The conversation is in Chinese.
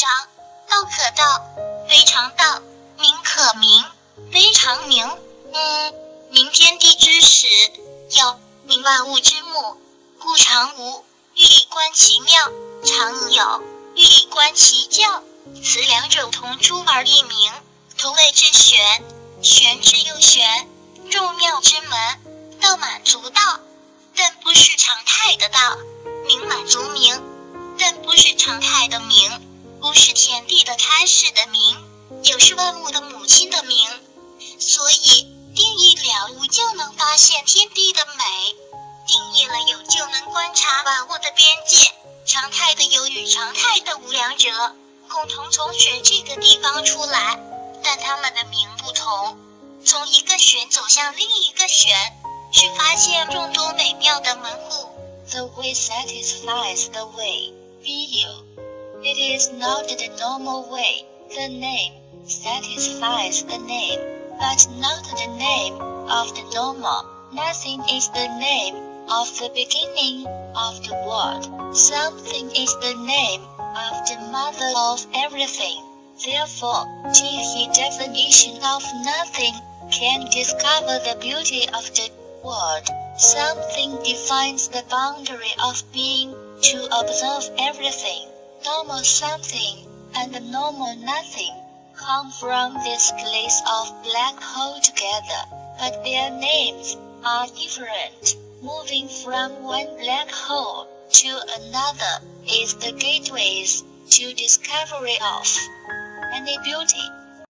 章，道可道，非常道，名可名，非常名。嗯，明天地之始，有明万物之母，故常无。欲以观其妙，常有；欲以观其教，此两者同出而异名，同谓之玄。玄之又玄，众妙之门。道满足道，但不是常态的道；名满足名，但不是常态的名。是天地的开始的名，又是万物的母亲的名。所以定义了无，就能发现天地的美。定义了有，就能观察万物的边界。常态的有与常态的无两者，共同从玄这个地方出来，但他们的名不同。从一个玄走向另一个玄，是发现众多美妙的门户。The way satisfies the way. Be you. Is not the normal way. The name satisfies the name, but not the name of the normal. Nothing is the name of the beginning of the world. Something is the name of the mother of everything. Therefore, the definition of nothing can discover the beauty of the world. Something defines the boundary of being to observe everything. Normal something and normal nothing come from this place of black hole together, but their names are different. Moving from one black hole to another is the gateways to discovery of any beauty.